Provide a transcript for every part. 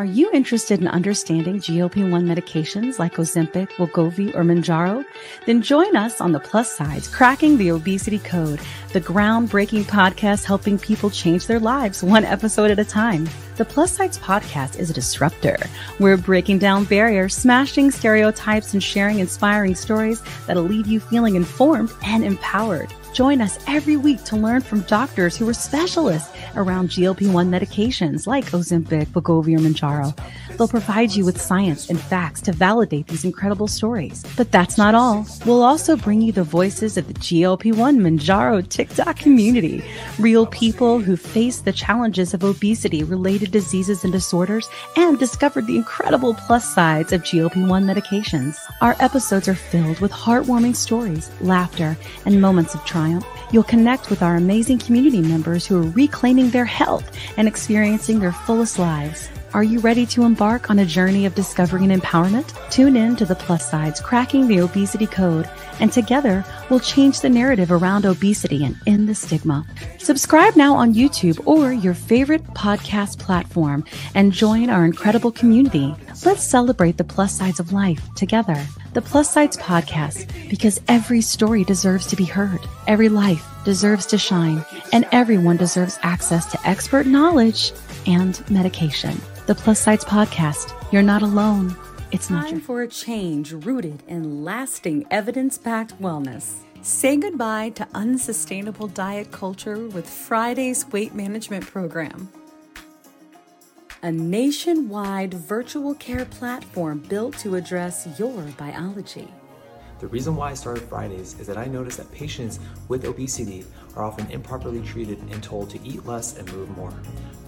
Are you interested in understanding GLP 1 medications like Ozempic, Wegovy, or Mounjaro? Then join us on the plus sides, Cracking the Obesity Code, the groundbreaking podcast helping people change their lives one episode at a time. The Plus Sides podcast is a disruptor. We're breaking down barriers, smashing stereotypes, and sharing inspiring stories that'll leave you feeling informed and empowered. Join us every week to learn from doctors who are specialists around GLP-1 medications like Ozempic, Wegovy, or Mounjaro. They'll provide you with science and facts to validate these incredible stories. But that's not all. We'll also bring you the voices of the GLP-1 Mounjaro TikTok community, real people who face the challenges of obesity related diseases and disorders and discovered the incredible plus sides of GLP-1 medications. Our episodes are filled with heartwarming stories, laughter, and moments of triumph triumph, you'll connect with our amazing community members who are reclaiming their health and experiencing their fullest lives. Are you ready to embark on a journey of discovery and empowerment? Tune in to the plus sides, cracking the obesity code, and together we'll change the narrative around obesity and end the stigma. Subscribe now on YouTube or your favorite podcast platform and join our incredible community. Let's celebrate the plus sides of life together. The Plus Sides Podcast, because every story deserves to be heard, every life deserves to shine, and everyone deserves access to expert knowledge and medication. The Plus Sides Podcast, you're not alone. It's not time your- for a change rooted in lasting evidence-backed wellness. Say goodbye to unsustainable diet culture with Friday's weight management program a nationwide virtual care platform built to address your biology. The reason why I started Fridays is that I noticed that patients with obesity are often improperly treated and told to eat less and move more.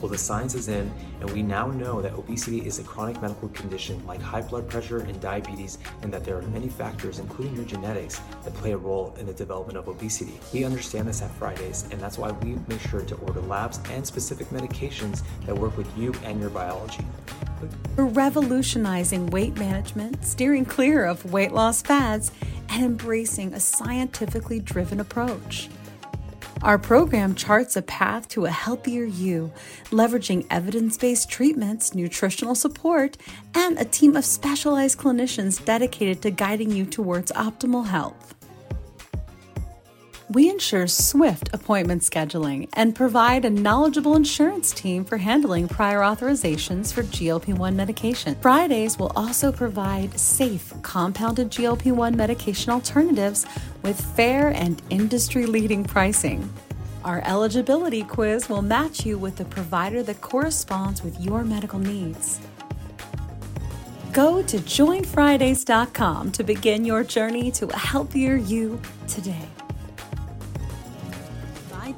Well, the science is in, and we now know that obesity is a chronic medical condition like high blood pressure and diabetes, and that there are many factors, including your genetics, that play a role in the development of obesity. We understand this at Fridays, and that's why we make sure to order labs and specific medications that work with you and your biology. We're revolutionizing weight management, steering clear of weight loss fads, and embracing a scientifically driven approach. Our program charts a path to a healthier you, leveraging evidence based treatments, nutritional support, and a team of specialized clinicians dedicated to guiding you towards optimal health. We ensure swift appointment scheduling and provide a knowledgeable insurance team for handling prior authorizations for GLP 1 medication. Fridays will also provide safe, compounded GLP 1 medication alternatives with fair and industry leading pricing. Our eligibility quiz will match you with the provider that corresponds with your medical needs. Go to joinfridays.com to begin your journey to a healthier you today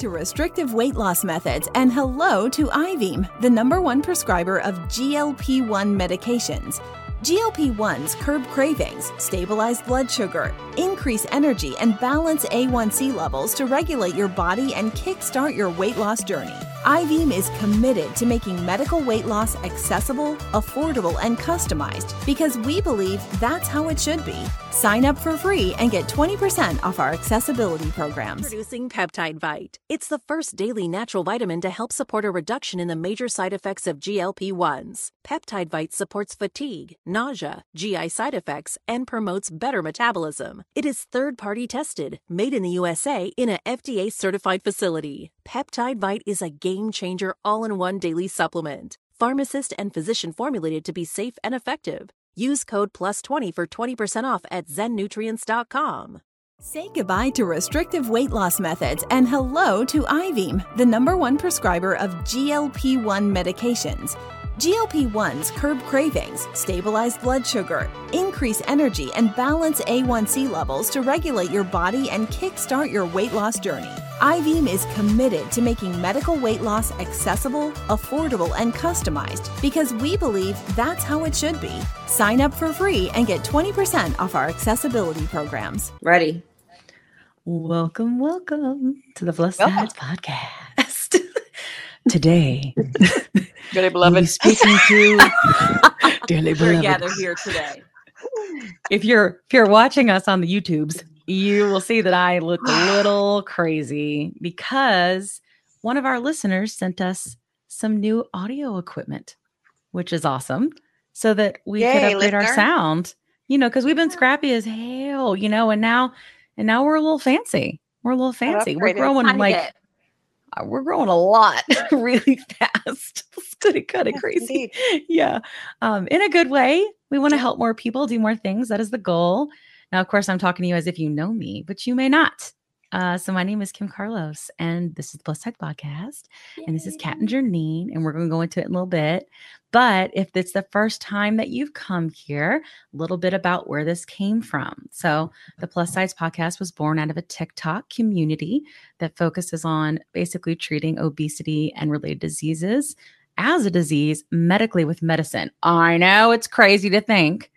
to restrictive weight loss methods and hello to Ivim, the number one prescriber of GLP 1 medications. GLP 1s curb cravings, stabilize blood sugar, increase energy, and balance A1C levels to regulate your body and kickstart your weight loss journey. Ivim is committed to making medical weight loss accessible, affordable, and customized because we believe that's how it should be. Sign up for free and get 20% off our accessibility programs. Introducing Peptide Bite. It's the first daily natural vitamin to help support a reduction in the major side effects of GLP 1s. Peptide Bite supports fatigue, nausea, GI side effects, and promotes better metabolism. It is third party tested, made in the USA in a FDA certified facility. Peptide Bite is a game changer all in one daily supplement. Pharmacist and physician formulated to be safe and effective. Use code PLUS20 for 20% off at zennutrients.com. Say goodbye to restrictive weight loss methods and hello to Ivim, the number one prescriber of GLP 1 medications. GLP 1s curb cravings, stabilize blood sugar, increase energy, and balance A1C levels to regulate your body and kickstart your weight loss journey. Ivim is committed to making medical weight loss accessible, affordable, and customized because we believe that's how it should be. Sign up for free and get 20% off our accessibility programs. Ready. Welcome, welcome to the Plus Sides Podcast. Today, Dearly beloved. speaking to dearly We're gathered here today. If you're if you're watching us on the YouTubes, you will see that I look a little crazy because one of our listeners sent us some new audio equipment. which is awesome, so that we Yay, could upgrade our sound. You know, because we've been scrappy as hell, you know, and now and now we're a little fancy. We're a little fancy. We're growing like we're growing a lot really fast. It's kind of kind of Yes, crazy. indeed. Yeah. Um, in a good way. We want to help more people do more things. That is the goal. Now, of course, I'm talking to you as if you know me, but you may not. Uh, so my name is Kim Carlos, and this is the Plus Side Podcast, and this is Kat and Jernine, and we're going to go into it in a little bit. But if it's the first time that you've come here, a little bit about where this came from. So the Plus Sides Podcast was born out of a TikTok community that focuses on basically treating obesity and related diseases as a disease medically with medicine. I know it's crazy to think,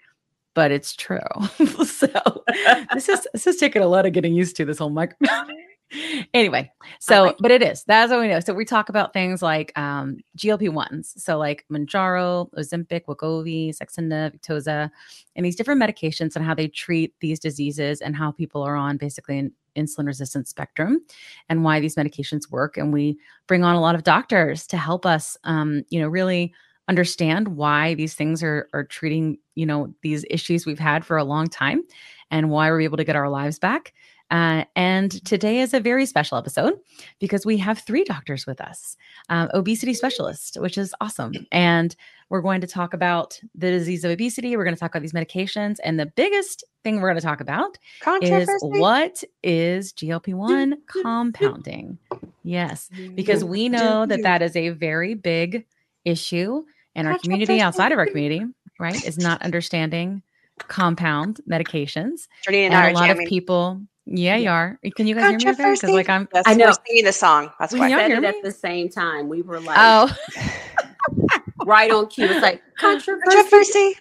but it's true. so this is this is taking a lot of getting used to this whole microphone. anyway, so like but it is that's what we know. So we talk about things like um, GLP ones, so like Mounjaro, Ozempic, Wegovy, Saxenda, Victoza, and these different medications and how they treat these diseases and how people are on basically an insulin resistant spectrum and why these medications work. And we bring on a lot of doctors to help us, um, you know, really understand why these things are are treating you know these issues we've had for a long time and why we're able to get our lives back uh, and today is a very special episode because we have three doctors with us um, obesity specialist which is awesome and we're going to talk about the disease of obesity we're going to talk about these medications and the biggest thing we're going to talk about is what is glp-1 compounding? Yes because we know that that is a very big issue in our community outside of our community right is not understanding compound medications Jernine and and, I a are lot of people yeah you are can you guys hear me over there because like i'm Yes, I know. We're singing the song. That's why. y'all said it at the same time. We were like oh right on cue. It's like controversy. Controversy.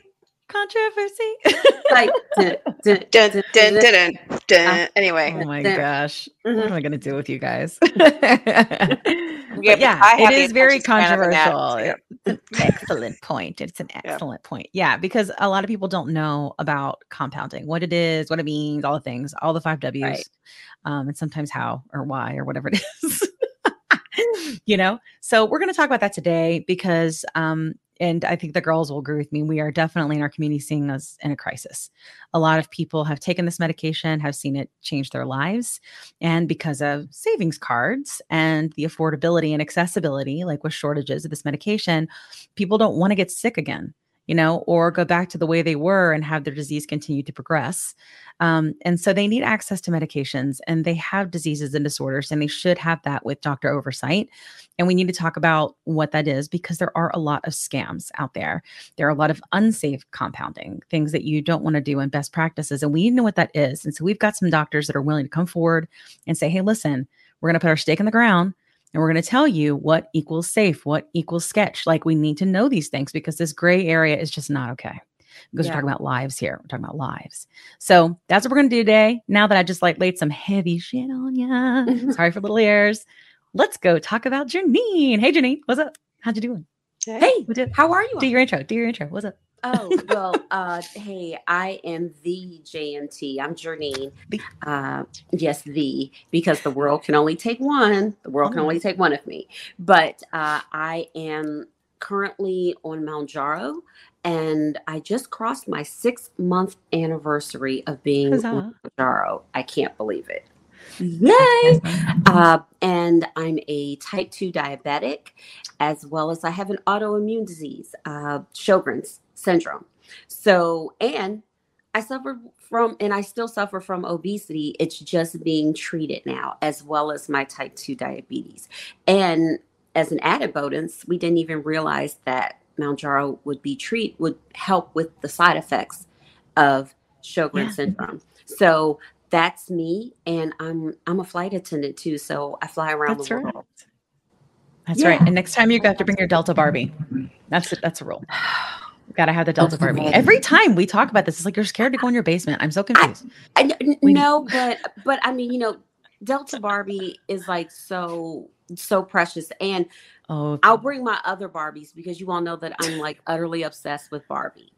Controversy. Like dun, dun, Dun, dun, dun, dun, dun, dun, dun. Anyway, oh my gosh. What Mhm. am i going to do with you guys? Yeah, yeah, but I it have the is very attention span of a gnat, controversial. It's an excellent point. It's an excellent point. Yeah because a lot of people don't know about compounding what it is what it means all the things all the five w's Right. um, and sometimes how or why or whatever it is. You know? So we're going to talk about that today because um and i think the girls will agree with me we are definitely in our community seeing us in a crisis. A lot of people have taken this medication have seen it change their lives and because of savings cards and the affordability and accessibility like with shortages of this medication people don't want to get sick again you know or go back to the way they were and have their disease continue to progress um, and so they need access to medications and they have diseases and disorders, and they should have that with doctor oversight. And we need to talk about what that is because there are a lot of scams out there. There are a lot of unsafe compounding, things that you don't want to do in best practices. And we need to know what that is. And so we've got some doctors that are willing to come forward and say, hey, listen, we're going to put our stake in the ground and we're going to tell you what equals safe, what equals sketch. Like we need to know these things because this gray area is just not okay because Yeah. we're talking about lives here. We're talking about lives. So that's what we're gonna do today. Now that I just like laid some heavy shit on ya. Sorry for little ears. Let's go talk about Jernine. Hey Jernine, what's up? How'd you doing? Hey, did- how are you? Do your intro. Do your intro. What's up? Oh, well, uh, hey, I am the JNT. I'm Jernine. Uh, yes, the, because the world can only take one. The world can only take one of me. But uh, I am currently on Mounjaro, and I just crossed my six month anniversary of being Huzzah. on Mount Jaro. I can't believe it. Yay! Uh, and I'm a type 2 diabetic, as well as I have an autoimmune disease, uh, Sjogren's syndrome. So, and I suffer from, and I still suffer from obesity. It's just being treated now, as well as my type 2 diabetes. And as an added bonus, we didn't even realize that Mounjaro would be treat would help with the side effects of Sjogren's Yeah. syndrome. So that's me, and I'm I'm a flight attendant too. So I fly around That's the right. world. That's Yeah. right. And next time you have to bring your Delta Barbie. That's it. That's a rule. Gotta have the Delta Barbie. Every time we talk about this, it's like you're scared to go in your basement. I'm so confused. I, n- n- no, but but I mean, you know, Delta Barbie is like so so precious, and oh, I'll bring my other Barbies because you all know that I'm like utterly obsessed with Barbie.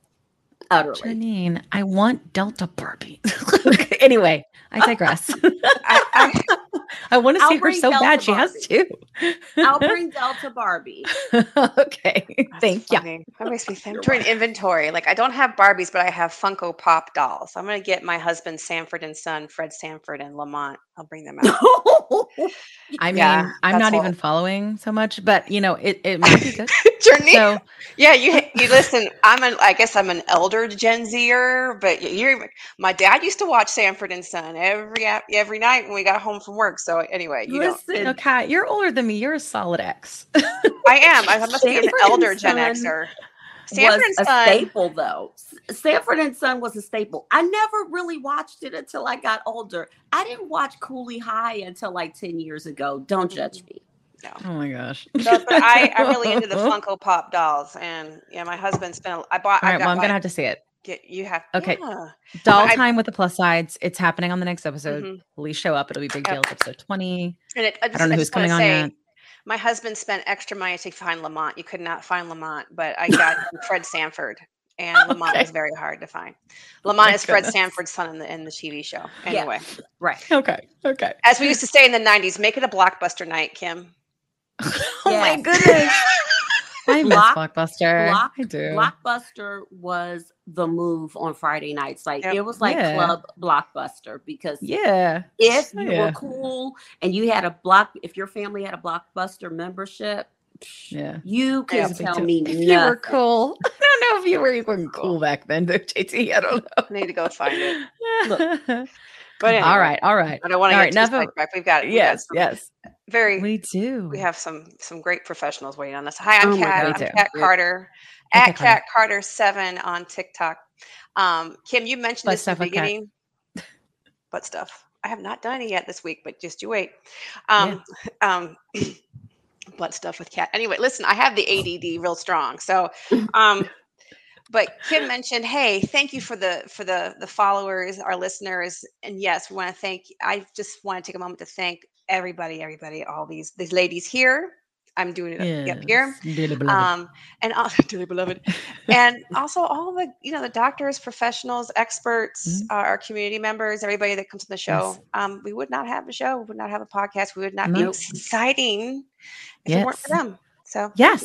Utterly. Jernine, I want Delta Barbie. anyway, I digress. I, I, I want to I'll see her so Delta bad. She has to. I'll bring Delta Barbie. okay. That's Thank you. funny. That makes me think. I'm doing inventory. Like I don't have Barbies, but I have Funko Pop dolls. I'm gonna get my husband Sanford and son, Fred Sanford and Lamont. I'll bring them out. I mean, Yeah, I'm not even following so much, but you know, it, it might be good. Journey. So yeah, you you listen. I'm an. I guess I'm an elder Gen Zer, but you're. My dad used to watch Sanford and Son every every night when we got home from work. So anyway, you know, Listen, Kat, you're older than me. You're a solid X. I am. I must be an elder Gen Xer. Sanford was and a Son. staple though. Sanford and Son was a staple. I never really watched it until I got older. I didn't watch Cooley High until like 10 years ago. Don't judge me. oh my gosh. So, but I, I'm really into the Funko Pop dolls, and yeah, my husband spent. I bought. All I well, I'm gonna have to see it. get you have. Okay. yeah. Doll I- time with the plus sides. It's happening on the next episode. Mhm. Please show up. It'll be big deal. It's episode 20. And it, I, I don't know I who's just wanna coming on say, yet. My husband spent extra money to find Lamont. You could not find Lamont, but I got Fred Sanford, and Lamont Okay. was very hard to find. Lamont my is Fred. Sanford's son in the in the TV show. Yeah. Anyway, Right. Okay. Okay. as we used to say in the '90s, make it a blockbuster night, Kim. oh my goodness. I miss Block- Blockbuster. Block- I do. Blockbuster was the move on Friday nights. Like Yep. it was like Yeah. club blockbuster because yeah. if you Yeah. were cool and you had a block, if your family had a blockbuster membership, Yeah. you Yeah. can tell me If you were cool. I don't know if you were even cool back then, though, JT. I don't I need to go find it. know. But anyway, all right. All right. I don't want to All get right, too enough. We've got we've got Yes. Yes. Very We do. we have some some great professionals waiting on us. Hi, I'm Oh Kat. God. I'm Kat Carter at Kat Carter. Seven on TikTok. Um, Kim, you mentioned Butt this in stuff the beginning. Butt stuff. I have not done it yet this week, but just you wait. Um, um, butt stuff with Kat. Anyway, listen, I have the ADD real strong, so um. But Kim mentioned, hey, thank you for the for the the followers, our listeners, and yes, we want to thank. I just want to take a moment to thank everybody, everybody, all these these ladies here. I'm doing it up here. Dearly beloved. Um, and also, dearly beloved, and also all the you know the doctors, professionals, experts, Mhm. uh, our community members, everybody that comes to the show. Yes. Um, we would not have a show, we would not have a podcast, we would not be exciting if it weren't for them. So yes.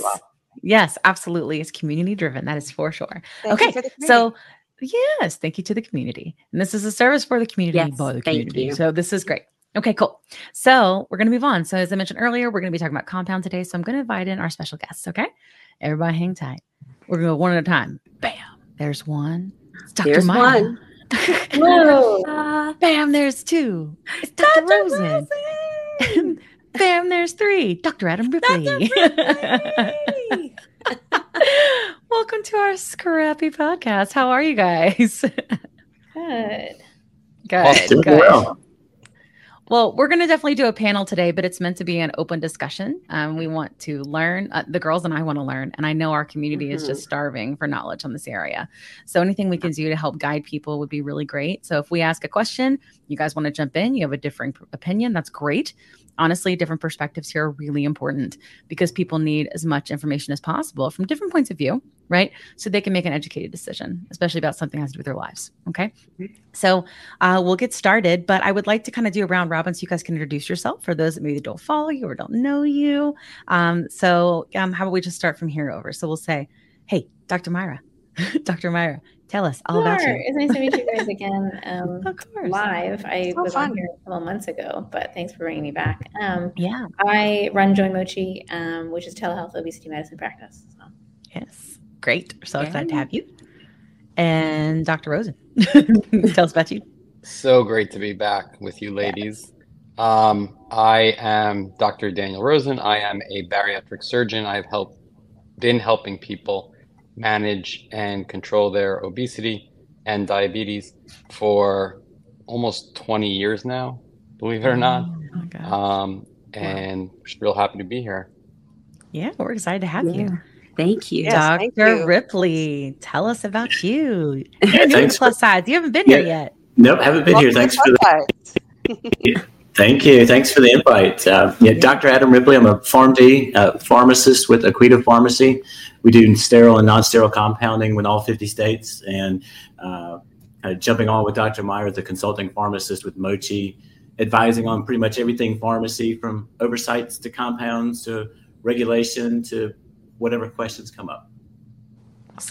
Yes, absolutely. It's community driven. That is for sure. Thank okay. for. So, yes, thank you to the community. And this is a service for the community Yes, by the thank community. you. So, this is great. Okay, cool. So, we're going to move on. So, as I mentioned earlier, we're going to be talking about compound today. So, I'm going to invite in our special guests. Okay. Everybody hang tight. We're going to go one at a time. Bam. There's one. It's Dr. There's Myra. one. Whoa. Bam. There's two. It's Dr. Rosen. Bam. There's three. Dr. Adam Ripley. Welcome to our scrappy podcast. How are you guys? Good. Good. good. well. Well, we're going to definitely do a panel today, but it's meant to be an open discussion. Um, we want to learn. Uh, the girls and I want to learn, and I know our community is just starving for knowledge on this area. So anything we can do to help guide people would be really great. So if we ask a question, you guys want to jump in, you have a differing opinion, that's great. Honestly, different perspectives here are really important because people need as much information as possible from different points of view, right? So they can make an educated decision, especially about something that has to do with their lives. Okay. So uh, we'll get started, but I would like to kind of do a round robin so you guys can introduce yourself for those that maybe don't follow you or don't know you. Um, so um, how about we just start from here over? So we'll say, hey, Dr. Myra, Dr. Myra, tell us all about Sure. you. It's nice to meet you guys again um, Of course. live. I Oh, was fun. on here a couple months ago, but thanks for bringing me back. Um, Yeah. I run Joy Mochi, um, which is telehealth obesity medicine practice. So. Yes. Great. We're so excited to have you. And Dr. Rosen, tell us about you. So great to be back with you, ladies. Um, I am Dr. Daniel Rosen. I am a bariatric surgeon. I've helped, been helping people manage and control their obesity and diabetes for almost 20 years now, believe it or not. Oh. Um, and just real happy to be here. yeah, we're excited to have you. Thank you. Yes, thank Dr. you. Ripley, tell us about you. You're new to for- plus sides. You haven't been Yeah. here yet. Nope, haven't been here. Thanks for the Spotlight. thank you. Thanks for the invite. Uh, yeah, Dr. Adam Ripley. I'm a PharmD uh, pharmacist with Aquita Pharmacy. We do sterile and non-sterile compounding in all 50 states, and uh, kind of jumping on with Dr. Myra, the consulting pharmacist with Mochi, advising on pretty much everything pharmacy from oversights to compounds to regulation to whatever questions come up.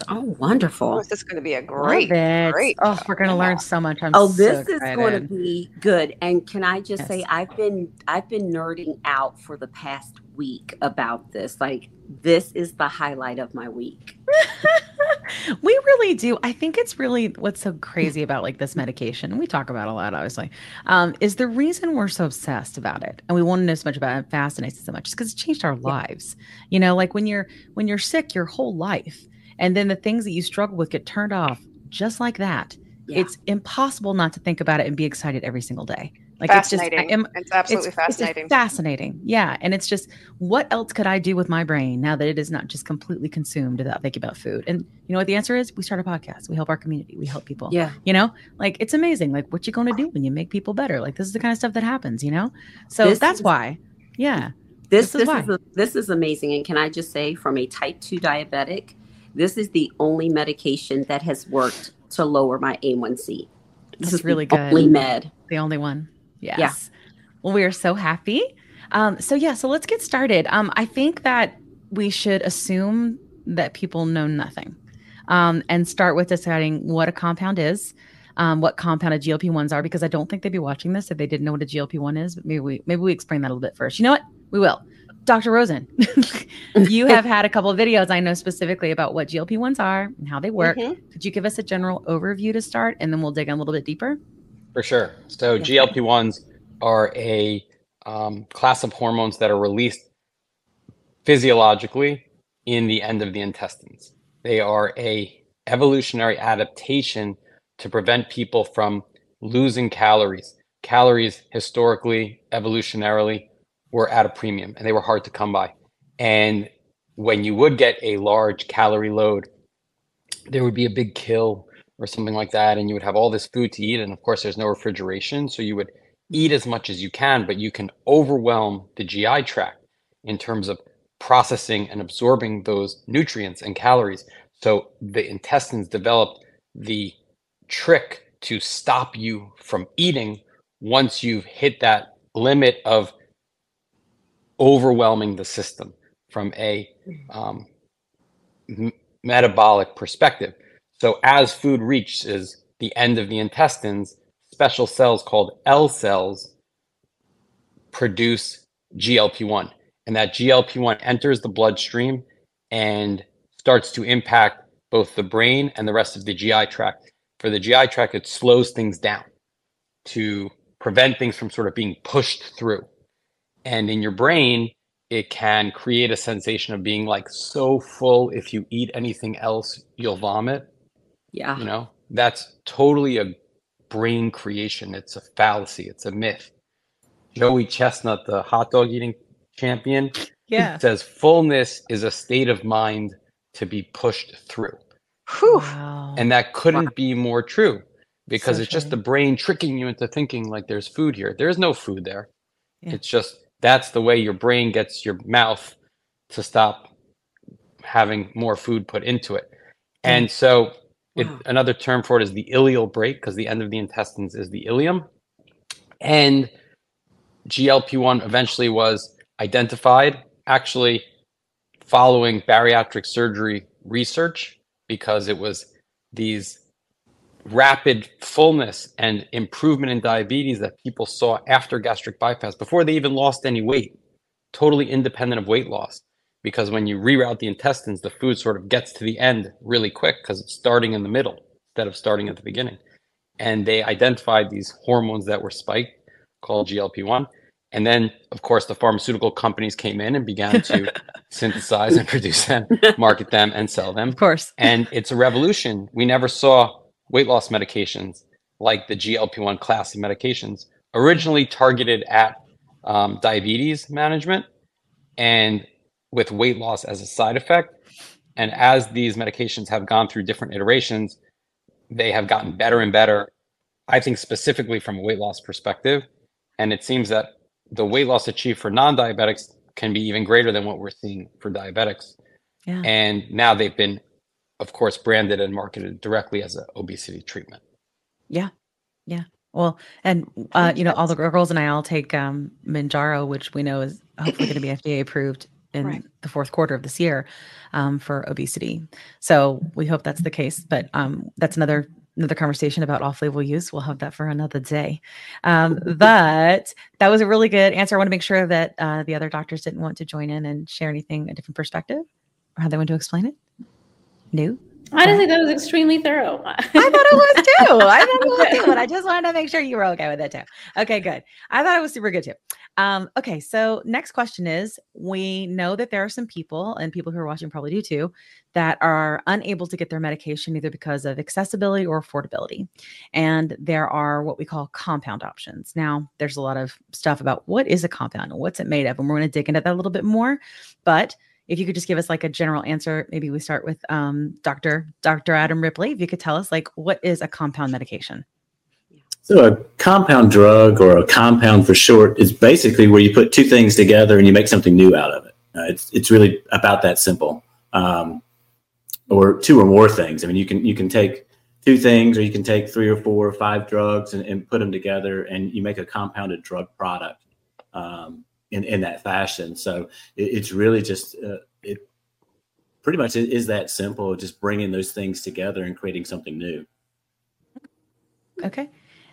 Oh, wonderful. Oh, this is going to be a great, Love great. Oh, we're going to Yeah. learn so much. I'm oh, so this is going to be good. And can I just say I've been I've been nerding out for the past week about this. Like this is the highlight of my week. we really do. I think it's really what's so crazy about like this medication, we talk about it a lot, obviously, um, is the reason we're so obsessed about it and we want to know so much about it, and fascinates us so much, because it changed our lives. You know, like when you're when you're sick your whole life, and then the things that you struggle with get turned off just like that. Yeah. It's impossible not to think about it and be excited every single day. Like it's just fascinating. Am- it's absolutely it's, it's fascinating. fascinating. Yeah. And it's just what else could I do with my brain now that it is not just completely consumed without thinking about food? And you know what the answer is? We start a podcast. We help our community. We help people. Yeah. You know, like it's amazing. Like what you gonna do when you make people better? Like this is the kind of stuff that happens, you know? So This that's is- why. Yeah. This This is this is, why. a, this is amazing. And can I just say, from a type two diabetic, this is the only medication that has worked to lower my A1C. This That's is really the good. Only med. The only one. Yes. Well, we are so happy. Um, so yeah, so let's get started. Um, I think that we should assume that people know nothing. Um, and start with deciding what a compound is, um, what compounded GLP ones are, because I don't think they'd be watching this if they didn't know what a GLP one is. But maybe we maybe we explain that a little bit first. You know what? We will. Dr. Rosen, you have had a couple of videos I know specifically about what GLP ones are and how they work. Mhm. Could you give us a general overview to start, and then we'll dig in a little bit deeper? For sure. So GLP ones are a um, class of hormones that are released physiologically in the end of the intestines. They are a evolutionary adaptation to prevent people from losing calories. Calories historically, evolutionarily, were at a premium and they were hard to come by. And when you would get a large calorie load, there would be a big kill or something like that, and you would have all this food to eat. And of course, there's no refrigeration, so you would eat as much as you can, but you can overwhelm the GI tract in terms of processing and absorbing those nutrients and calories. So the intestines developed the trick to stop you from eating once you've hit that limit of overwhelming the system from a um, m- metabolic perspective. So as food reaches the end of the intestines, special cells called L cells produce GLP-1. And that GLP-1 enters the bloodstream and starts to impact both the brain and the rest of the GI tract. For the GI tract, it slows things down to prevent things from sort of being pushed through. And in your brain, it can create a sensation of being like so full if you eat anything else, you'll vomit. Yeah. You know, that's totally a brain creation. It's a fallacy, it's a myth. Joey Chestnut, the hot dog eating champion, Yeah. says fullness is a state of mind to be pushed through. Whew. Wow. And that couldn't be more true because So it's just the brain tricking you into thinking like there's food here. There's no food there. Yeah. It's just that's the way your brain gets your mouth to stop having more food put into it. And mm. so it, Wow. another term for it is the ileal brake because the end of the intestines is the ileum. And GLP-1 eventually was identified actually following bariatric surgery research because it was these rapid fullness and improvement in diabetes that people saw after gastric bypass before they even lost any weight, totally independent of weight loss. Because when you reroute the intestines, the food sort of gets to the end really quick because it's starting in the middle instead of starting at the beginning. And they identified these hormones that were spiked called GLP 1. And then, of course, the pharmaceutical companies came in and began to synthesize and produce them, market them, and sell them Of course. and it's a revolution. We never saw weight loss medications like the GLP 1 class of medications, originally targeted at um, diabetes management and with weight loss as a side effect. And as these medications have gone through different iterations, they have gotten better and better, I think, specifically from a weight loss perspective. And it seems that the weight loss achieved for non diabetics can be even greater than what we're seeing for diabetics. Yeah. And now they've been, of course, branded and marketed directly as an obesity treatment. Yeah. Yeah. Well, and uh, you know, all the girls and I all take um Mounjaro, which we know is hopefully going to be FDA approved in right. the fourth quarter of this year um, for obesity. So we hope that's the case. But um, that's another another conversation about off-label use. We'll have that for another day. Um, but that was a really good answer. I want to make sure that uh, the other doctors didn't want to join in and share anything a different perspective or how they want to explain it. No. Honestly, that was extremely thorough. I thought it was too. I thought it was too, but I just wanted to make sure you were okay with it too. Okay, good. I thought it was super good too. Um, okay, so next question is: We know that there are some people, and people who are watching probably do too, that are unable to get their medication either because of accessibility or affordability, and there are what we call compound options. Now, there's a lot of stuff about what is a compound and what's it made of, and we're going to dig into that a little bit more, but if you could just give us like a general answer, maybe we start with um, Dr. Dr. Adam Ripley. If you could tell us like what is a compound medication? So a compound drug or a compound for short is basically where you put two things together and you make something new out of it. Uh, it's it's really about that simple. Um, or two or more things. I mean, you can you can take two things, or you can take three or four or five drugs and, and put them together, and you make a compounded drug product. Um, in, in that fashion. So it, it's really just uh, it pretty much is that simple, just bringing those things together and creating something new. Okay.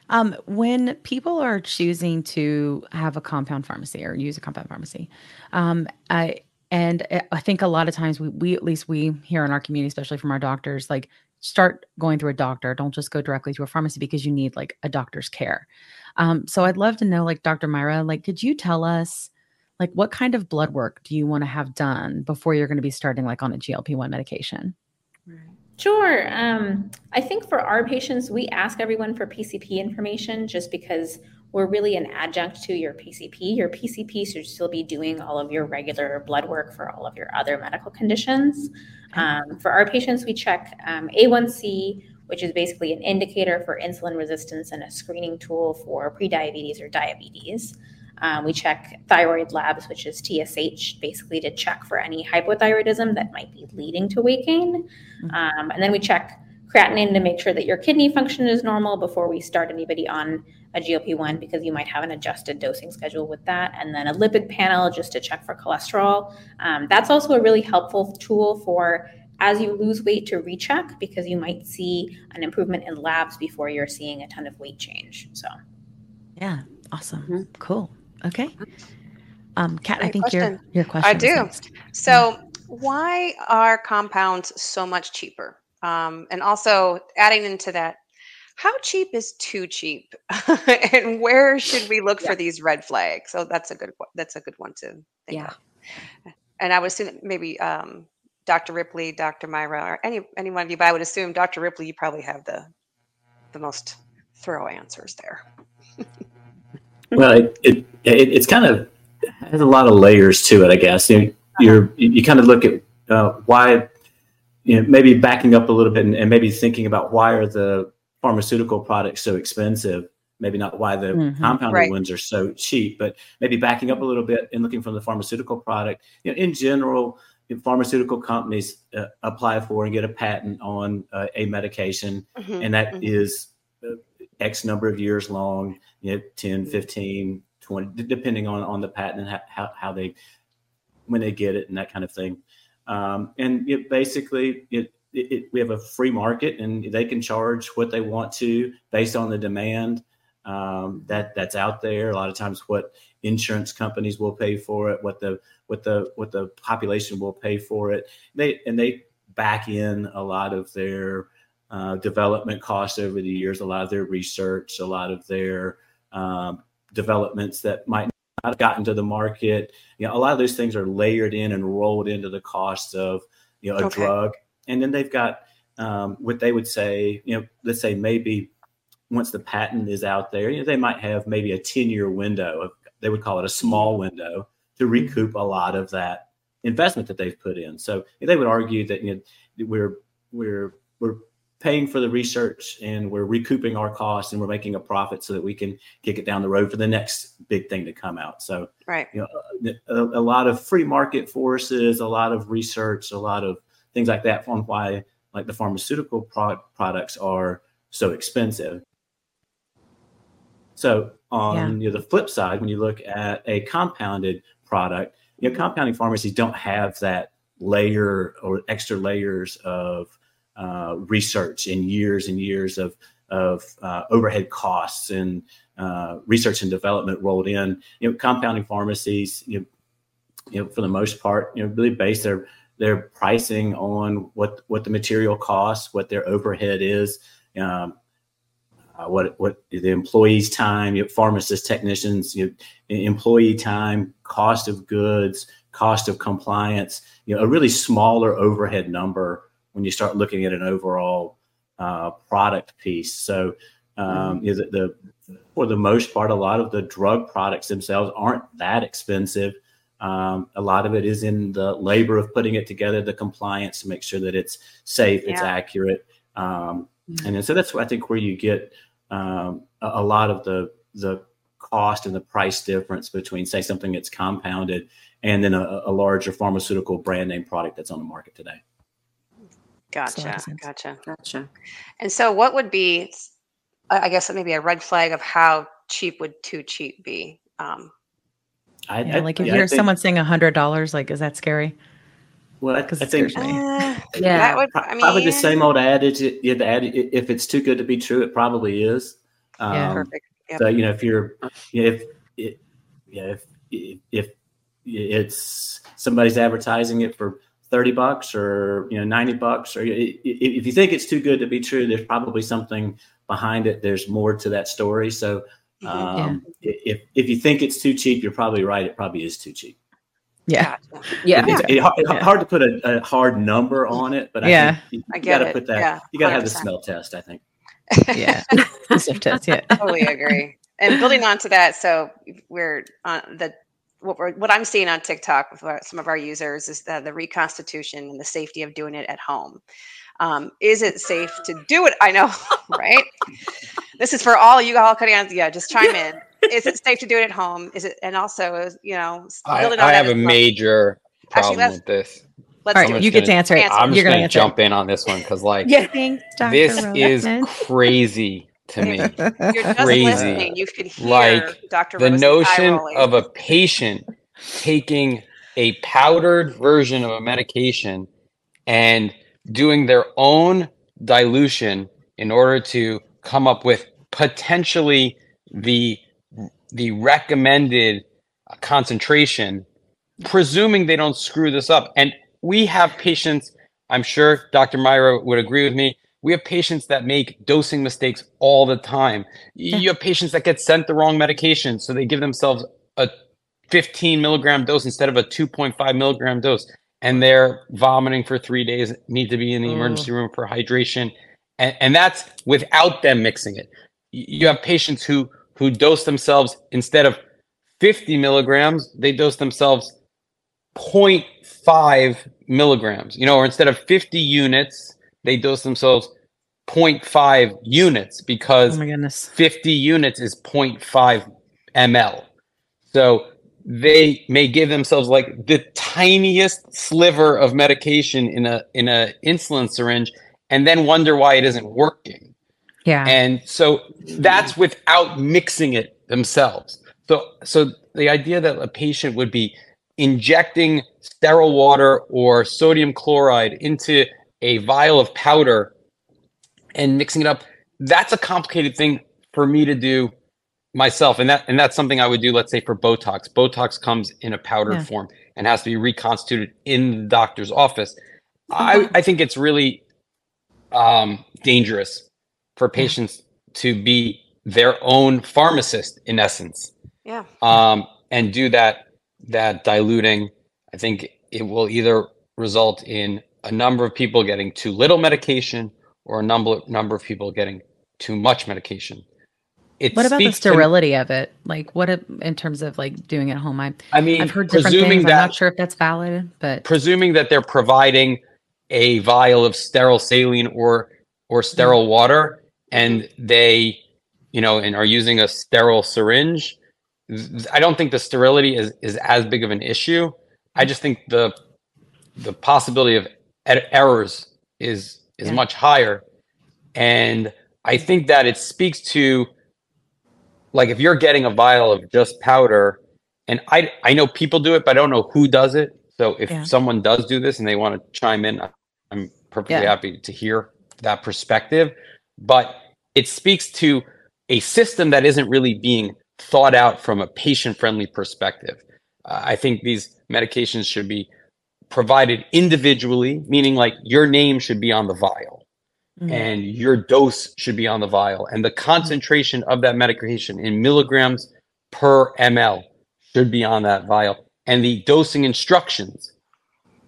Um, when people are choosing to have a compound pharmacy or use a compound pharmacy, um, I and I think a lot of times we, we at least we here in our community, especially from our doctors, like start going through a doctor. Don't just go directly to a pharmacy because you need like a doctor's care. Um, so I'd love to know, like Dr. Myra, like, could you tell us, like, what kind of blood work do you want to have done before you're going to be starting, like, on a GLP-1 medication? Sure. Um, I think for our patients, we ask everyone for PCP information just because we're really an adjunct to your PCP. Your PCP should still be doing all of your regular blood work for all of your other medical conditions. Um, for our patients, we check um, A1C, which is basically an indicator for insulin resistance and a screening tool for prediabetes or diabetes. Um, we check thyroid labs, which is TSH, basically to check for any hypothyroidism that might be leading to weight gain. Mm-hmm. Um, and then we check creatinine to make sure that your kidney function is normal before we start anybody on a GLP 1 because you might have an adjusted dosing schedule with that. And then a lipid panel just to check for cholesterol. Um, that's also a really helpful tool for as you lose weight to recheck because you might see an improvement in labs before you're seeing a ton of weight change. So, yeah, awesome, mm-hmm. cool, okay. Um, Kat, I think question. your your question. I do. So, why are compounds so much cheaper? Um, and also adding into that, how cheap is too cheap, and where should we look yeah. for these red flags? So that's a good one. that's a good one to think yeah. of. And I would assume maybe um, Dr. Ripley, Dr. Myra, or any any one of you, but I would assume Dr. Ripley, you probably have the the most thorough answers there. well, it, it, it, it's kind of has a lot of layers to it, I guess. You you're you kind of look at uh, why you know maybe backing up a little bit and, and, maybe thinking about why are the pharmaceutical products so expensive maybe not why the mm-hmm, compounded right. ones are so cheap but maybe backing up a little bit and looking from the pharmaceutical product you know in general pharmaceutical companies uh, apply for and get a patent on uh, a medication, mm-hmm, and that mm-hmm. is uh, X number of years long, you know, 10, 15, 20, depending on, on the patent and how, how they, when they get it and that kind of thing. Um, and it basically, it, it, it, we have a free market and they can charge what they want to based on the demand um, that that's out there. A lot of times, what insurance companies will pay for it, what the what the what the population will pay for it. They and they back in a lot of their uh, development costs over the years, a lot of their research, a lot of their um, developments that might not gotten to the market. You know, a lot of those things are layered in and rolled into the cost of you know a okay. drug, and then they've got um, what they would say. You know, let's say maybe once the patent is out there, you know, they might have maybe a 10 year window. Of, they would call it a small window to recoup a lot of that investment that they've put in. So they would argue that you know, we're we're we're paying for the research and we're recouping our costs and we're making a profit so that we can kick it down the road for the next big thing to come out. So right, you know, a, a lot of free market forces, a lot of research, a lot of things like that on why like the pharmaceutical pro- products are so expensive. So on you know, the flip side, when you look at a compounded product, you know, compounding pharmacies don't have that layer or extra layers of uh, research and years and years of of uh, overhead costs and uh, research and development rolled in. You know, compounding pharmacies, you know, you know, for the most part, you know, really base their their pricing on what what the material costs, what their overhead is, um, uh, what what the employees' time, you know, pharmacists, technicians, you know, employee time, cost of goods, cost of compliance. You know, a really smaller overhead number when you start looking at an overall uh, product piece. So, um, you know, the, the for the most part, a lot of the drug products themselves aren't that expensive. Um, a lot of it is in the labor of putting it together, the compliance to make sure that it's safe, yeah. it's accurate, um, mm-hmm. and then, so that's I think where you get um, a, a, lot of the the cost and the price difference between say something that's compounded and then a, a larger pharmaceutical brand name product that's on the market today. Gotcha, gotcha, gotcha. And so, what would be, I guess, maybe a red flag of how cheap would too cheap be? Um, I, yeah, I, like if you hear think, someone saying a hundred dollars, like is that scary? Well, I, I think uh, yeah, that would, I mean, probably the same old adage. Yeah, the adage, if it's too good to be true, it probably is. Um, yeah, perfect. Yep. So you know, if you're, you know, if it, yeah, if, if if it's somebody's advertising it for 30 bucks or you know 90 bucks or if you think it's too good to be true there's probably something behind it there's more to that story. So um, yeah. if if you think it's too cheap you're probably right it probably is too cheap. Yeah. Yeah. It's, it, it, hard to put a, a, hard number on it but I yeah. you, you got to put that yeah, you got to have the smell test i think. Yeah. Test yeah. Totally agree. And building on to that so we're on the what we're what I'm seeing on TikTok with our, some of our users is the, the reconstitution and the safety of doing it at home. Um, is it safe to do it? I know, right? this is for all you all cutting on. Yeah, just chime in. Is it safe to do it at home? Is it and also you know I, I have a major problem Actually, with this. Let's all right, you get to answer it. I'm just going to jump in on this one because, like, yeah. this is crazy to me. You're crazy. You could hear like Dr. the notion of a patient taking a powdered version of a medication and doing their own dilution in order to come up with potentially the the recommended concentration presuming they don't screw this up. And we have patients i'm sure dr myra would agree with me we have patients that make dosing mistakes all the time. You have patients that get sent the wrong medication, so they give themselves a 15 milligram dose instead of a 2.5 milligram dose, and they're vomiting for three days, need to be in the mm. emergency room for hydration. And, and that's without them mixing it. You have patients who who dose themselves instead of 50 milligrams, they dose themselves 0.5 milligrams, you know, or instead of 50 units, they dose themselves 0.5 units because oh my goodness. 50 units is 0.5 ml. So they may give themselves like the tiniest sliver of medication in a in a insulin syringe and then wonder why it isn't working. Yeah. And so that's without mixing it themselves. So so the idea that a patient would be injecting sterile water or sodium chloride into a vial of powder and mixing it up that's a complicated thing for me to do myself and that and that's something i would do let's say for botox. Botox comes in a powdered yeah. form and has to be reconstituted in the doctor's office. I i think it's really um dangerous for patients to be their own pharmacist in essence. Yeah. Um and do that that diluting. I think it will either result in a number of people getting too little medication or a number number of people getting too much medication. It what about the sterility to, of it? Like, what in terms of like doing it at home? I, I mean, I've heard different things. That, I'm not sure if that's valid, but presuming that they're providing a vial of sterile saline or or sterile mm-hmm. water, and they, you know, and are using a sterile syringe, I don't think the sterility is is as big of an issue. I just think the the possibility of errors is is yeah. much higher and i think that it speaks to like if you're getting a vial of just powder, and I I know people do it, but I don't know who does it. So if Yeah. someone does do this and they want to chime in, I'm perfectly Yeah. happy to hear that perspective. But it speaks to a system that isn't really being thought out from a patient-friendly perspective. Uh, I think these medications should be provided individually, meaning like your name should be on the vial Mhm. and your dose should be on the vial and the concentration of that medication in milligrams per ml should be on that vial and the dosing instructions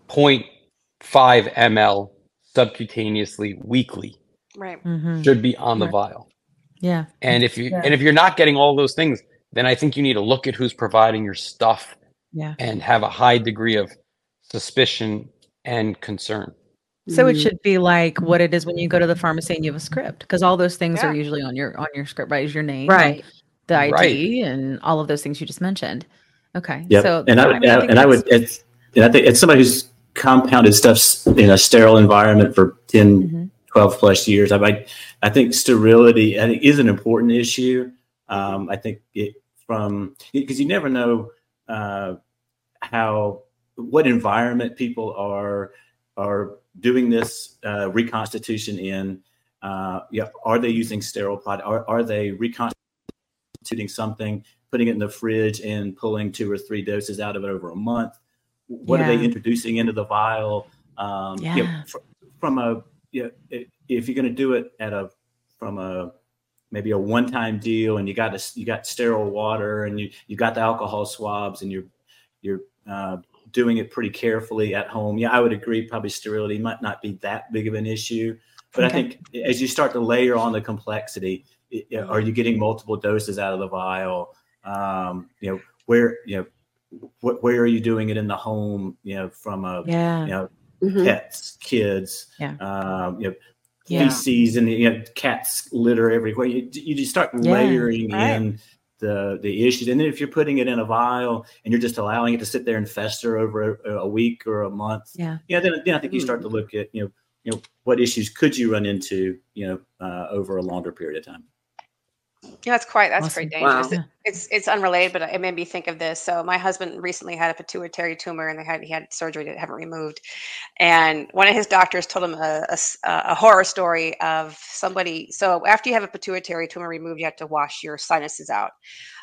0.5 ml subcutaneously weekly Right. mm-hmm. should be on the Right. vial Yeah. and if you Yeah. and if you're not getting all those things then i think you need to look at who's providing your stuff Yeah. and have a high degree of suspicion and concern So it Mhm. should be like what it is when you go to the pharmacy and you have a script, because all those things are usually on your on your script, right? Is your name, Right. The ID Right. and all of those things you just mentioned. Okay. Yeah, So and I, mean, think and I would, it's, and I think it's somebody who's compounded stuff in a sterile environment for 10, Mhm. 12 plus years. I might, I think sterility, I think is an important issue. Um, I think it from, because you never know uh, how, what environment people are, are doing this uh, reconstitution in. Uh, yeah, are they using sterile product? Are, are they reconstituting something, putting it in the fridge and pulling two or three doses out of it over a month? What are they introducing into the vial? Um, you know, Yeah. fr- from a yeah, if you're going to do it at a from a maybe a one-time deal, and you got a, you got sterile water, and you you got the alcohol swabs, and you're you're uh, doing it pretty carefully at home. Yeah, I would agree. Probably sterility might not be that big of an issue, but Okay. I think as you start to layer on the complexity, i- i- are you getting multiple doses out of the vial? Um, you know, where you know, wh- where are you doing it in the home? You know, from a Yeah. you know, Mhm. pets, kids, Yeah. um, you know, Yeah. feces and you know, cats litter everywhere. You, you just start Yeah, layering right. in the the issues, and then if you're putting it in a vial and you're just allowing it to sit there and fester over a, a week or a month, Yeah. yeah, then, then I think you start to look at you know you know what issues could you run into you know uh, over a longer period of time. Yeah, that's quite that's Awesome. pretty dangerous. Wow. It- it's it's unrelated, but it made me think of this. So my husband recently had a pituitary tumor, and they had he had surgery to have it removed. And one of his doctors told him a horror story of somebody. So after you have a pituitary tumor removed, you have to wash your sinuses out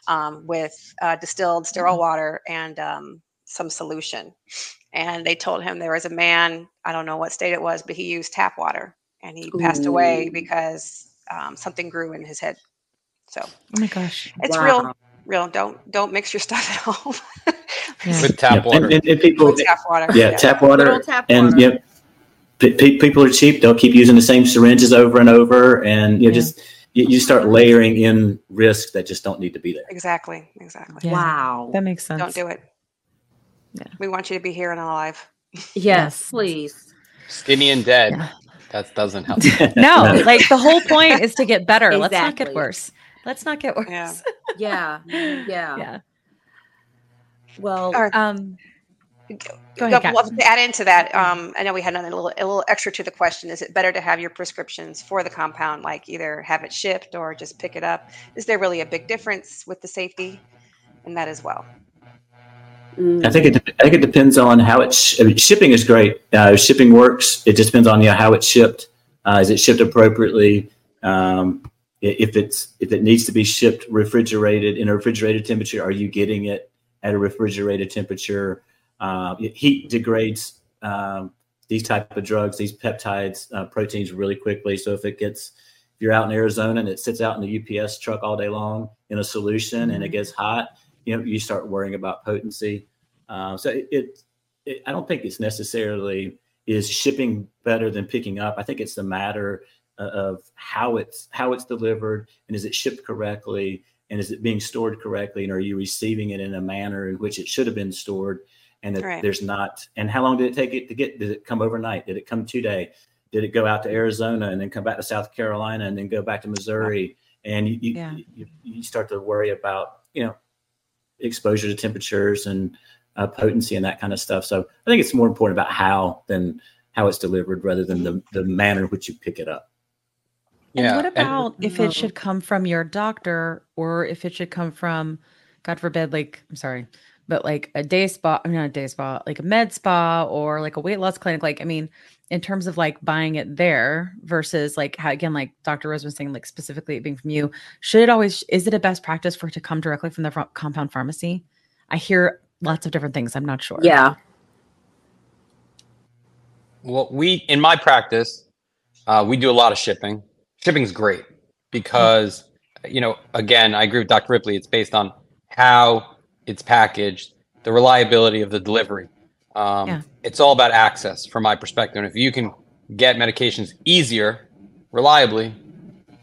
um, with uh, distilled sterile water and um, some solution. And they told him there was a man. I don't know what state it was, but he used tap water, and he passed away because um, something grew in his head. So Oh my gosh. it's Wow. real, real. Don't don't mix your stuff at home. Yeah. with tap Yeah, water. and, and, and people, With tap water. yeah, tap water, Good old tap and water. you know, pe- pe- people are cheap. They'll keep using the same syringes over and over, and you know, Yeah. just you, you start layering in risks that just don't need to be there. Exactly. Exactly. Yeah. Wow. That makes sense. Don't do it. Yeah. We want you to be here and alive. Yes, please. Skinny and dead. Yeah. That doesn't help. No, like the whole point is to get better. Let's not get worse. Let's not get worse. Yeah. Yeah. Yeah. Yeah. Well, All right. Um, Go Go- ahead, Kat. well, to add into that, um, I know we had another little, a little extra to the question. Is it better to have your prescriptions for the compound, like either have it shipped or just pick it up? Is there really a big difference with the safety in that as well? I think it. I think it depends on how it's. I mean, shipping is great. Uh, shipping works. It just depends on you know, how it's shipped. Uh, is it shipped appropriately? Um, i- if it's if it needs to be shipped refrigerated in a refrigerated temperature, are you getting it at a refrigerated temperature? Uh, heat degrades um, these type of drugs, these peptides, uh, proteins really quickly. So if it gets, if you're out in Arizona and it sits out in the UPS truck all day long in a solution and it gets hot, you know, you start worrying about potency. Uh, so it, it, it, I don't think it's necessarily is shipping better than picking up. I think it's the matter of how it's how it's delivered and is it shipped correctly and is it being stored correctly and are you receiving it in a manner in which it should have been stored and that Right. there's not and how long did it take it to get did it come overnight? Did it come today? Did it go out to arizona and then come back to south carolina and then go back to missouri? And you you, Yeah. you, you start to worry about you know exposure to temperatures and uh, potency and that kind of stuff. So i think it's more important about how than how it's delivered rather than the, the manner in which you pick it up And yeah. what about and, if it should come from your doctor or if it should come from, God forbid, like, I'm sorry, but like a day spa, I mean, not a day spa, like a med spa or like a weight loss clinic. Like, I mean, in terms of like buying it there versus like how, again, like Dr. Rose was saying, like specifically it being from you, should it always, is it a best practice for it to come directly from the fr- compound pharmacy? I hear lots of different things. I'm not sure. Yeah. Well, we, in my practice, uh, we do a lot of shipping. Shipping is great because, you know, again, I agree with Dr. Ripley. It's based on how it's packaged, the reliability of the delivery. Um, yeah. It's all about access from my perspective. And if you can get medications easier, reliably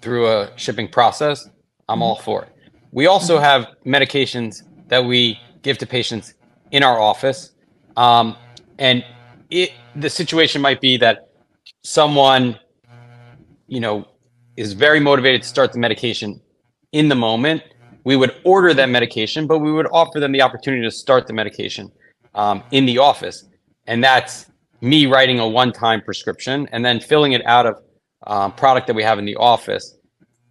through a shipping process, I'm mm-hmm. all for it. We also mm-hmm. have medications that we give to patients in our office. Um, and it, the situation might be that someone, you know, is very motivated to start the medication in the moment we would order that medication, but we would offer them the opportunity to start the medication um, in the office. And that's me writing a one time prescription and then filling it out of um, product that we have in the office.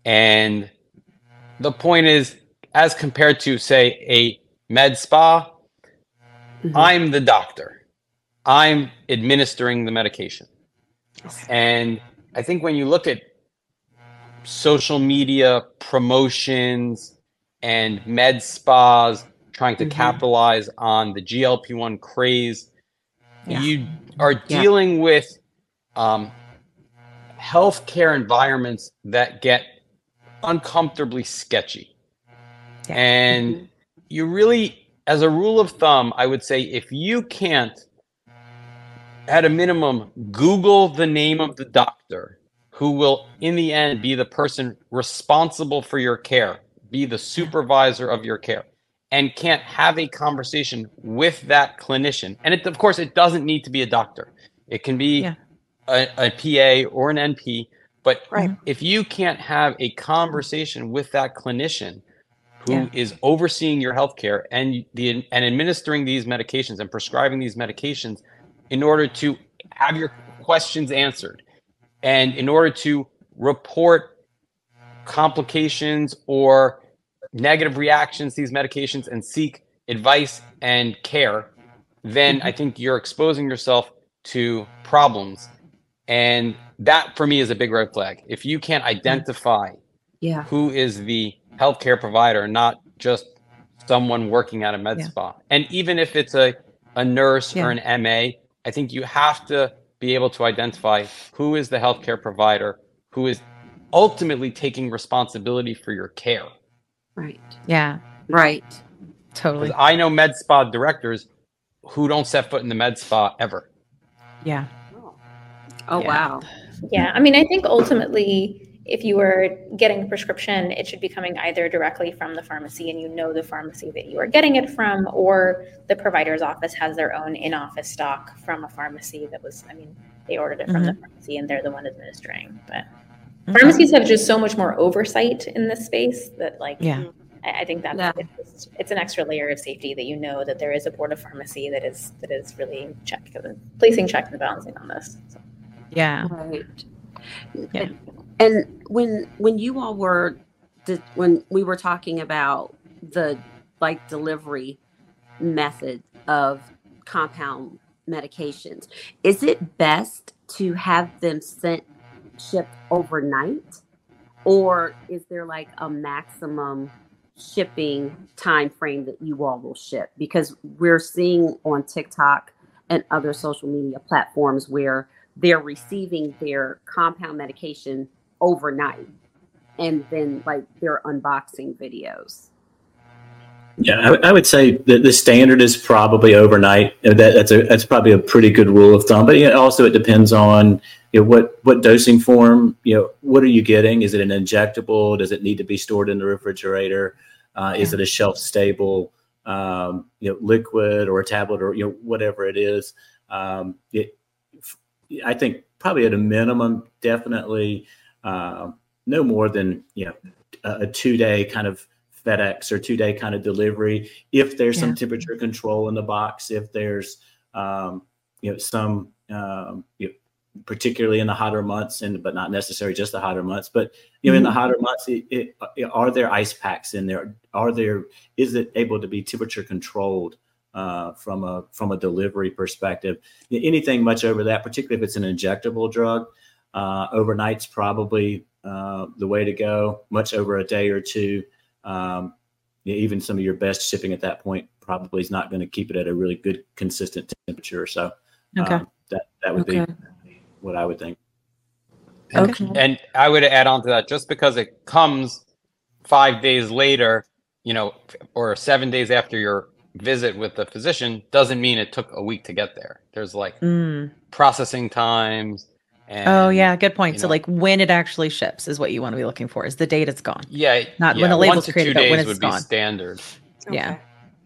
And the point is, as compared to, say, a med spa, mm-hmm. I'm the doctor. I'm administering the medication. And I think when you look at social media promotions, and med spas trying to mm-hmm. capitalize on the GLP 1 craze. Yeah. You are dealing yeah. with um, healthcare environments that get uncomfortably sketchy. Yeah. And mm-hmm. you really, as a rule of thumb, I would say if you can't, at a minimum, Google the name of the doctor who will, in the end, be the person responsible for your care be the supervisor of your care and can't have a conversation with that clinician. And it, of course, it doesn't need to be a doctor. It can be yeah. a, a, PA or an NP. But right. if you can't have a conversation with that clinician who yeah. is overseeing your healthcare and the and administering these medications and prescribing these medications in order to have your questions answered and in order to report complications or negative reactions to these medications and seek advice and care, then I think you're exposing yourself to problems. And that for me is a big red flag. If you can't identify yeah. who is the healthcare provider, not just someone working at a med yeah. spa. And even if it's a, a nurse yeah. or an MA, I think you have to be able to identify who is the healthcare provider who is ultimately taking responsibility for your care. Right. Yeah. Right. Totally. I know med spa directors who don't set foot in the med spa ever. Yeah. Oh, yeah. wow. Yeah. I mean, I think ultimately, if you were getting a prescription, it should be coming either directly from the pharmacy and you know the pharmacy that you are getting it from, or the provider's office has their own in office stock from a pharmacy that was, I mean, they ordered it from mm-hmm. the pharmacy and they're the one administering. But Mm-hmm. Pharmacies have just so much more oversight in this space that, like, yeah. I, I think that's yeah. it's, it's, an extra layer of safety that you know that there is a board of pharmacy that is that is really check placing checks and balancing on this. So. Yeah. Right. Yeah. And when when you all were when we were talking about the like delivery method of compound medications, is it best to have them sent shipped overnight? Or is there like a maximum shipping time frame that you all will ship? Because we're seeing on TikTok and other social media platforms where they're receiving their compound medication overnight and then like their unboxing videos yeah, I, I, would say that the standard is probably overnight. That, that's a that's probably a pretty good rule of thumb. But yeah, also it depends on you know, what what dosing form. You know, what are you getting? Is it an injectable? Does it need to be stored in the refrigerator? Uh, yeah. Is it a shelf stable, um, you know, liquid or a tablet or you know whatever it is? Um, it, I think probably at a minimum, definitely uh, no more than you know a, two day kind of FedEx or two day kind of delivery. If there's yeah. some temperature control in the box, if there's um, you know some um, you know, particularly in the hotter months, and but not necessarily just the hotter months. But you know, mm-hmm. in the mm-hmm. hotter months, it, it, it, are there ice packs in there? Are there? Is it able to be temperature controlled? Uh, from a from a delivery perspective. Anything much over that, particularly if it's an injectable drug, uh, overnight's probably uh, the way to go. Much over a day or two, um, even some of your best shipping at that point probably is not going to keep it at a really good consistent temperature. So okay. Um, that that would okay. be what I would think. Okay. And I would add on to that just because it comes five days later, you know, or seven days after your visit with the physician doesn't mean it took a week to get there. There's like mm. processing times. Oh, and, oh yeah, good point. So know, like when it actually ships is what you want to be looking for. Is the date it's gone? Yeah, not yeah, when the label's created, but when it's would gone. Be standard. Okay. Yeah.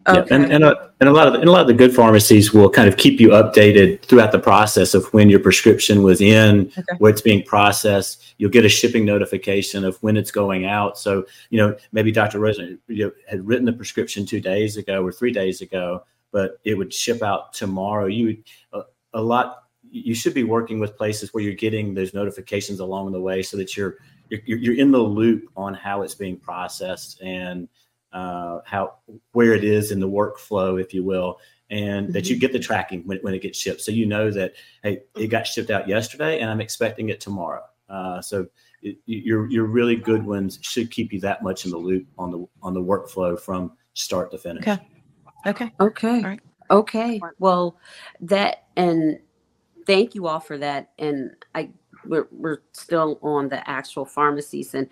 Okay. Yeah, and and a, and a lot of the, and a lot of the good pharmacies will kind of keep you updated throughout the process of when your prescription was in, okay. where it's being processed. You'll get a shipping notification of when it's going out. So you know maybe Dr. Rosen you know, had written the prescription two days ago or three days ago, but it would ship out tomorrow. You would a, a lot. You should be working with places where you're getting those notifications along the way, so that you're you're, you're in the loop on how it's being processed and uh, how where it is in the workflow, if you will, and mm-hmm. that you mm-hmm. get the tracking when, when it gets shipped, so you know that hey, it got shipped out yesterday, and I'm expecting it tomorrow. Uh, so it, your your really good ones should keep you that much in the loop on the on the workflow from start to finish. Okay. Okay. Okay. All right. Okay. Well, that and thank you all for that. And I we're, we're still on the actual pharmacies and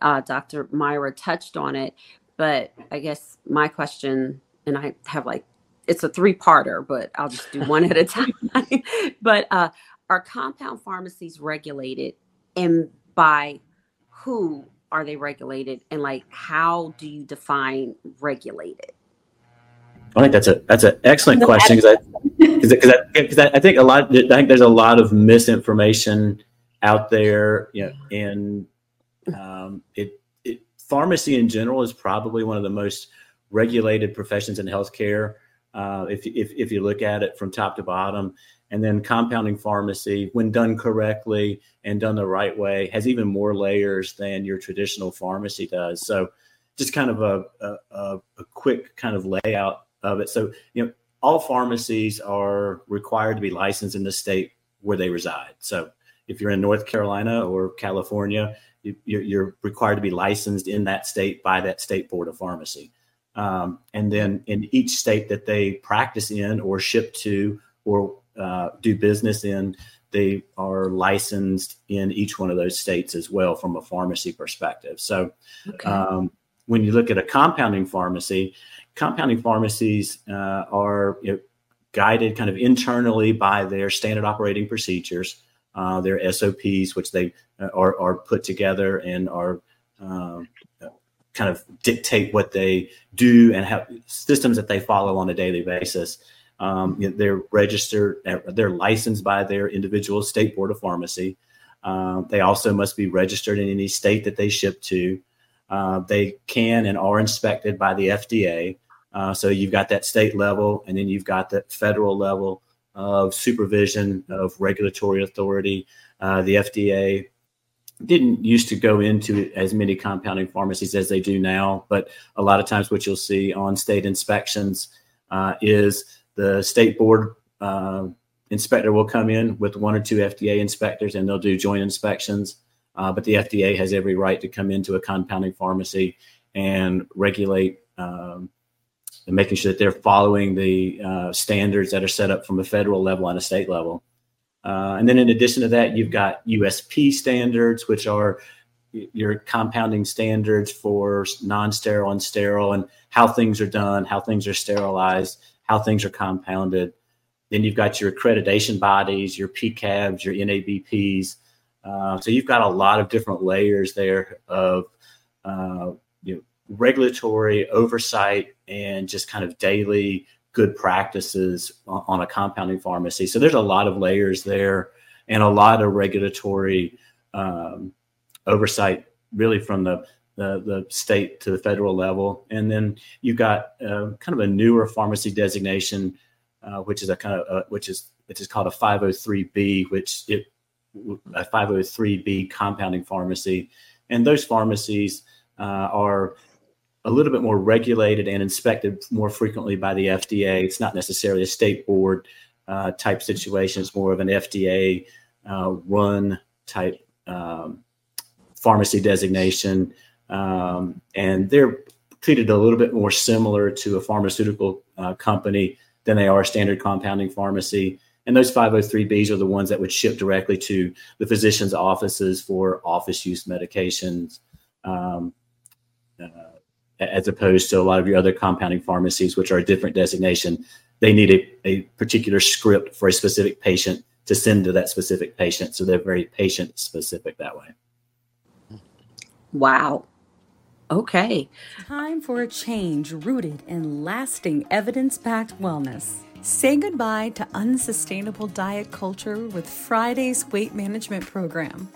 uh, Dr. Myra touched on it, but I guess my question, and I have like, it's a three parter, but I'll just do one at a time. but uh, are compound pharmacies regulated? And by who are they regulated? And like, how do you define regulated? I think that's a that's an excellent question because I because I, I, I, think a lot I think there's a lot of misinformation out there, you know, and um, it pharmacy in general is probably one of the most regulated professions in healthcare. Uh, if, if, if you look at it from top to bottom, and then compounding pharmacy, when done correctly and done the right way, has even more layers than your traditional pharmacy does. So, just kind of a, a, a quick kind of layout of it. So, you know, all pharmacies are required to be licensed in the state where they reside. So, if you're in North Carolina or California, you're required to be licensed in that state by that state board of pharmacy. Um, and then in each state that they practice in or ship to or uh, do business in, they are licensed in each one of those states as well from a pharmacy perspective. So okay. um, when you look at a compounding pharmacy, compounding pharmacies uh, are you know, guided kind of internally by their standard operating procedures uh, their SOPs, which they uh, are, are put together and are um, kind of dictate what they do and have systems that they follow on a daily basis. Um, you know, they're registered, uh, they're licensed by their individual state board of pharmacy. Uh, they also must be registered in any state that they ship to. Uh, they can and are inspected by the FDA. Uh, so you've got that state level, and then you've got that federal level of supervision of regulatory authority. Uh, the FDA didn't used to go into as many compounding pharmacies as they do now, but a lot of times what you'll see on state inspections uh, is the state board uh, inspector will come in with one or two FDA inspectors and they'll do joint inspections. Uh, but the FDA has every right to come into a compounding pharmacy and regulate um, and making sure that they're following the uh, standards that are set up from a federal level and a state level. Uh, and then in addition to that, you've got USP standards, which are your compounding standards for non-sterile and sterile and how things are done, how things are sterilized, how things are compounded. Then you've got your accreditation bodies, your PCABs, your NABPs. Uh, so you've got a lot of different layers there of uh, you know, regulatory oversight and just kind of daily good practices on a compounding pharmacy. So there's a lot of layers there and a lot of regulatory um, oversight, really from the, the, the state to the federal level. And then you've got uh, kind of a newer pharmacy designation, uh, which is a kind of uh, which is which is called a 503b, which it a 503B compounding pharmacy. And those pharmacies uh, are a little bit more regulated and inspected more frequently by the FDA. It's not necessarily a state board uh, type situation, it's more of an FDA uh, run type um, pharmacy designation. Um, and they're treated a little bit more similar to a pharmaceutical uh, company than they are a standard compounding pharmacy. And those 503Bs are the ones that would ship directly to the physician's offices for office use medications, um, uh, as opposed to a lot of your other compounding pharmacies, which are a different designation. They need a, a particular script for a specific patient to send to that specific patient. So they're very patient specific that way. Wow. Okay. Time for a change rooted in lasting evidence backed wellness. Say goodbye to unsustainable diet culture with Friday's weight management program.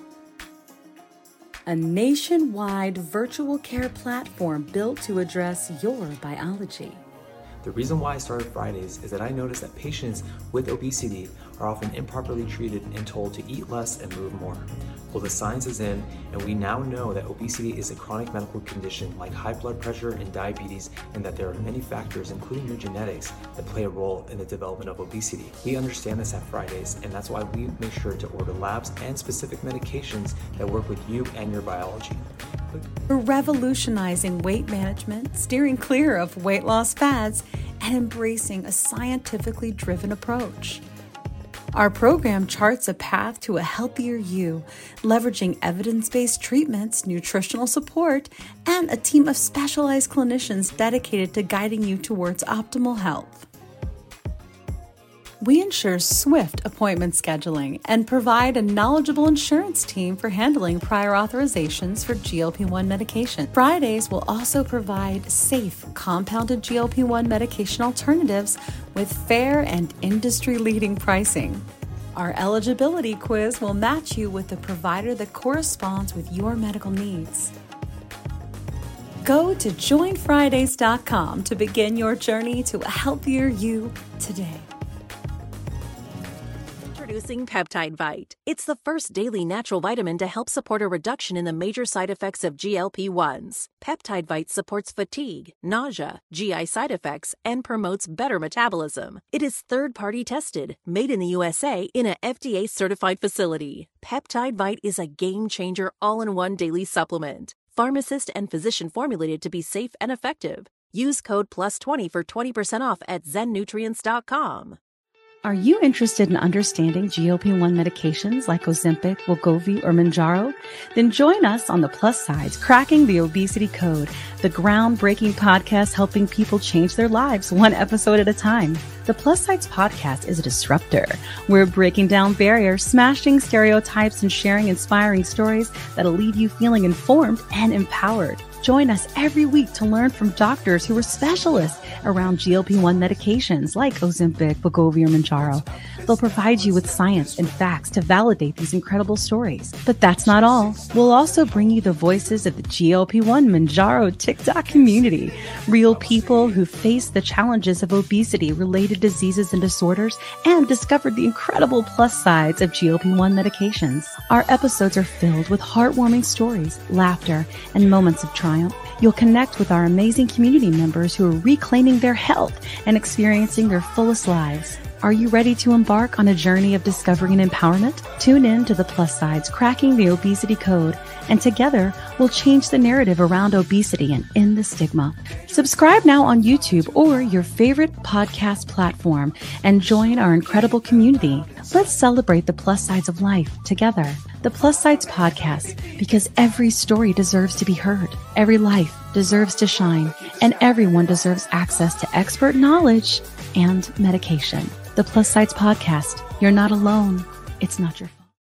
A nationwide virtual care platform built to address your biology. The reason why I started Fridays is that I noticed that patients with obesity are often improperly treated and told to eat less and move more. Well, the science is in, and we now know that obesity is a chronic medical condition like high blood pressure and diabetes, and that there are many factors, including your genetics, that play a role in the development of obesity. We understand this at Fridays, and that's why we make sure to order labs and specific medications that work with you and your biology. We're revolutionizing weight management, steering clear of weight loss fads, and embracing a scientifically driven approach. Our program charts a path to a healthier you, leveraging evidence based treatments, nutritional support, and a team of specialized clinicians dedicated to guiding you towards optimal health. We ensure swift appointment scheduling and provide a knowledgeable insurance team for handling prior authorizations for GLP 1 medication. Fridays will also provide safe, compounded GLP 1 medication alternatives with fair and industry leading pricing. Our eligibility quiz will match you with the provider that corresponds with your medical needs. Go to joinfridays.com to begin your journey to a healthier you today. Introducing Peptide Vite. It's the first daily natural vitamin to help support a reduction in the major side effects of GLP 1s. Peptide Vite supports fatigue, nausea, GI side effects, and promotes better metabolism. It is third party tested, made in the USA in a FDA certified facility. Peptide Vite is a game changer all in one daily supplement. Pharmacist and physician formulated to be safe and effective. Use code PLUS20 for 20% off at zennutrients.com. Are you interested in understanding GLP 1 medications like Ozempic, Wegovy, or Mounjaro? Then join us on the plus sides, Cracking the Obesity Code, the groundbreaking podcast helping people change their lives one episode at a time. The Plus Sides podcast is a disruptor. We're breaking down barriers, smashing stereotypes, and sharing inspiring stories that'll leave you feeling informed and empowered. Join us every week to learn from doctors who are specialists around GLP-1 medications like Ozempic, Wegovy, or Mounjaro. They'll provide you with science and facts to validate these incredible stories. But that's not all. We'll also bring you the voices of the GLP-1 Mounjaro TikTok community, real people who face the challenges of obesity related diseases and disorders and discovered the incredible plus sides of GLP-1 medications. Our episodes are filled with heartwarming stories, laughter, and moments of triumph triumph, you'll connect with our amazing community members who are reclaiming their health and experiencing their fullest lives. Are you ready to embark on a journey of discovery and empowerment? Tune in to the plus sides, cracking the obesity code, and together we'll change the narrative around obesity and end the stigma. Subscribe now on YouTube or your favorite podcast platform and join our incredible community. Let's celebrate the plus sides of life together. The Plus Sides Podcast, because every story deserves to be heard, every life deserves to shine, and everyone deserves access to expert knowledge and medication. The Plus Sides Podcast, you're not alone. It's not your